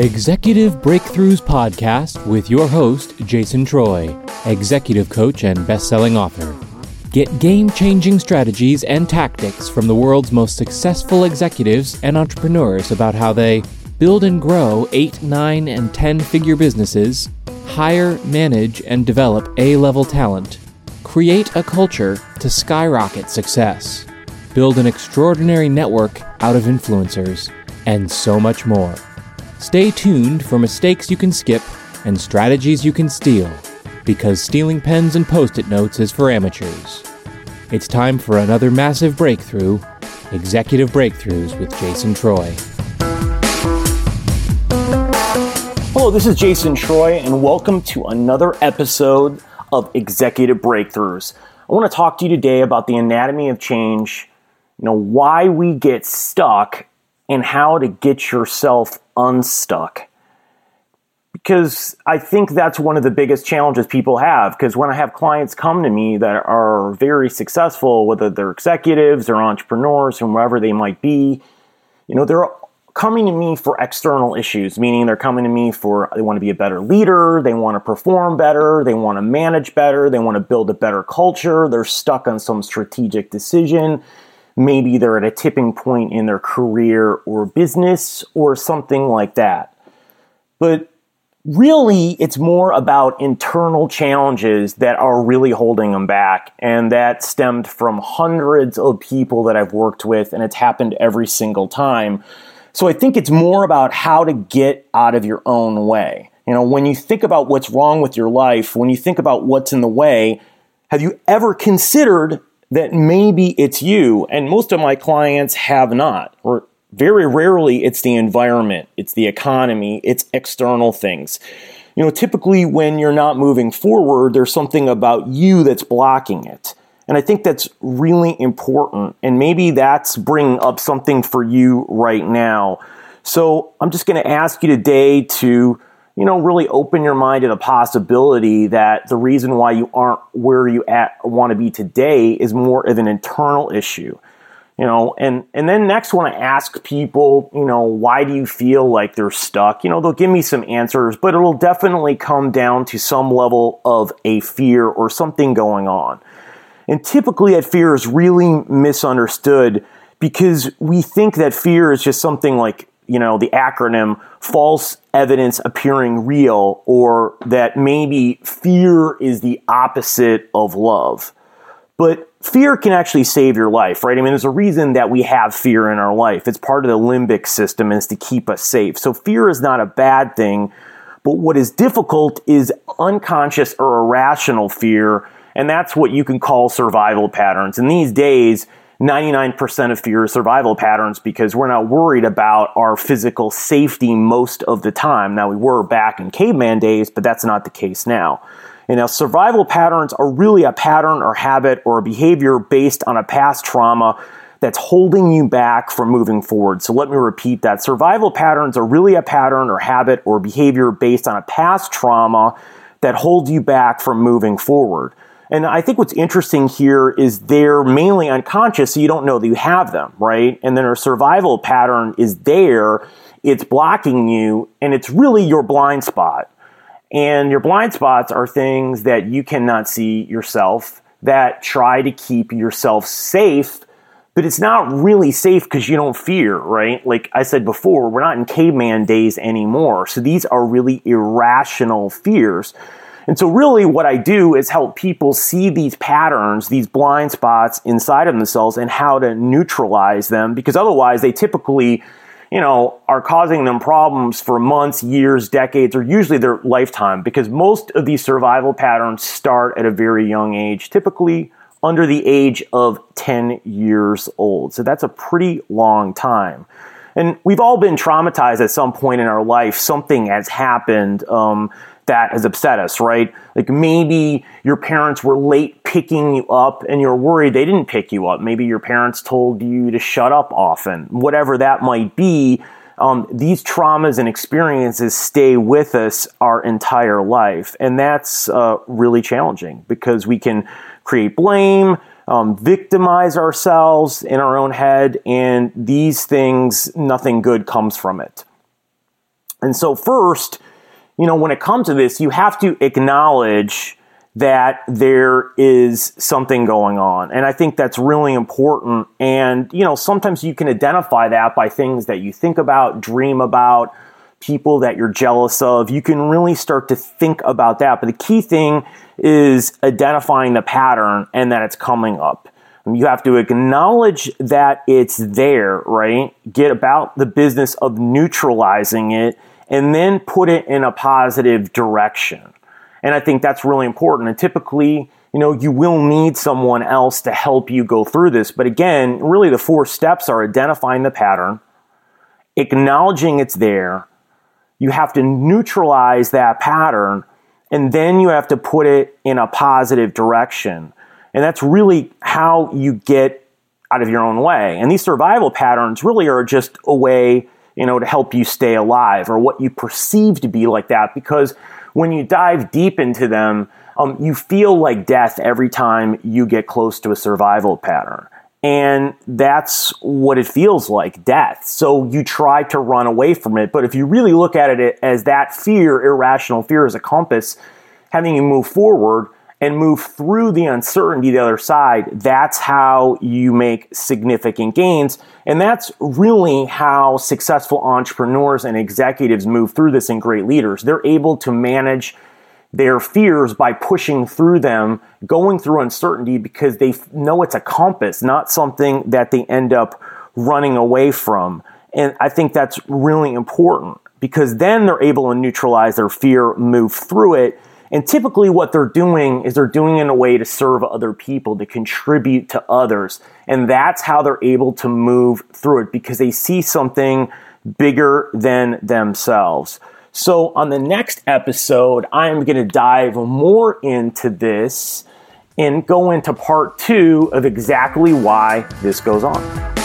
Executive Breakthroughs Podcast with your host, Jason Troy, executive coach and best selling author. Get game changing strategies and tactics from the world's most successful executives and entrepreneurs about how they build and grow 8, 9, and 10 figure businesses, hire, manage, and develop A level talent, create a culture to skyrocket success, build an extraordinary network out of influencers, and so much more. Stay tuned for mistakes you can skip and strategies you can steal, because stealing pens and post it notes is for amateurs. It's time for another massive breakthrough Executive Breakthroughs with Jason Troy. Hello, this is Jason Troy, and welcome to another episode of Executive Breakthroughs. I want to talk to you today about the anatomy of change, you know, why we get stuck, and how to get yourself unstuck. Because I think that's one of the biggest challenges people have. Because when I have clients come to me that are very successful, whether they're executives or entrepreneurs, or wherever they might be, you know, they're coming to me for external issues, meaning they're coming to me for they want to be a better leader, they want to perform better, they want to manage better, they want to build a better culture, they're stuck on some strategic decision. Maybe they're at a tipping point in their career or business or something like that. But really, it's more about internal challenges that are really holding them back. And that stemmed from hundreds of people that I've worked with, and it's happened every single time so I think it's more about how to get out of your own way. You know, when you think about what's wrong with your life, when you think about what's in the way, have you ever considered that maybe it's you? And most of my clients have not, or very rarely it's the environment, it's the economy, it's external things. You know, typically when you're not moving forward, there's something about you that's blocking it. And I think that's really important. And maybe that's bringing up something for you right now. So I'm just going to ask you today to, you know, really open your mind to the possibility that the reason why you aren't where you at want to be today is more of an internal issue. You know, and and then next when I ask people, you know, why do you feel like they're stuck? You know, they'll give me some answers, but it'll definitely come down to some level of a fear or something going on. And typically that fear is really misunderstood because we think that fear is just something like, you know, the acronym false evidence appearing real, or that maybe fear is the opposite of love. But fear can actually save your life, right? I mean, there's a reason that we have fear in our life. It's part of the limbic system it's to keep us safe. So fear is not a bad thing. But what is difficult is unconscious or irrational fear and that's what you can call survival patterns. And these days, 99% of fear survival patterns because we're not worried about our physical safety most of the time. Now, we were back in caveman days, but that's not the case now. You know, survival patterns are really a pattern or habit or a behavior based on a past trauma that's holding you back from moving forward. So let me repeat that. Survival patterns are really a pattern or habit or behavior based on a past trauma that holds you back from moving forward. And I think what's interesting here is they're mainly unconscious, so you don't know that you have them, right? And then our survival pattern is there, it's blocking you, and it's really your blind spot. And your blind spots are things that you cannot see yourself that try to keep yourself safe, but it's not really safe because you don't fear, right? Like I said before, we're not in caveman days anymore. So these are really irrational fears. And so, really, what I do is help people see these patterns, these blind spots inside of themselves, and how to neutralize them because otherwise, they typically, you know, are causing them problems for months, years, decades, or usually their lifetime because most of these survival patterns start at a very young age, typically under the age of 10 years old. So, that's a pretty long time. And we've all been traumatized at some point in our life. Something has happened. Um, that has upset us, right? Like maybe your parents were late picking you up and you're worried they didn't pick you up. Maybe your parents told you to shut up often, whatever that might be. Um, these traumas and experiences stay with us our entire life. And that's uh, really challenging because we can create blame, um, victimize ourselves in our own head, and these things, nothing good comes from it. And so, first, you know, when it comes to this, you have to acknowledge that there is something going on. And I think that's really important. And, you know, sometimes you can identify that by things that you think about, dream about, people that you're jealous of. You can really start to think about that. But the key thing is identifying the pattern and that it's coming up. You have to acknowledge that it's there, right? Get about the business of neutralizing it and then put it in a positive direction. And I think that's really important. And typically, you know, you will need someone else to help you go through this. But again, really the four steps are identifying the pattern, acknowledging it's there. You have to neutralize that pattern, and then you have to put it in a positive direction. And that's really how you get out of your own way. And these survival patterns really are just a way, you know, to help you stay alive or what you perceive to be like that because when you dive deep into them, um, you feel like death every time you get close to a survival pattern. And that's what it feels like death. So you try to run away from it. But if you really look at it as that fear, irrational fear, as a compass, having you move forward and move through the uncertainty the other side, that's how you make significant gains. And that's really how successful entrepreneurs and executives move through this and great leaders. They're able to manage their fears by pushing through them, going through uncertainty because they know it's a compass, not something that they end up running away from. And I think that's really important because then they're able to neutralize their fear, move through it. And typically, what they're doing is they're doing in a way to serve other people, to contribute to others. And that's how they're able to move through it because they see something bigger than themselves. So, on the next episode, I'm going to dive more into this and go into part two of exactly why this goes on.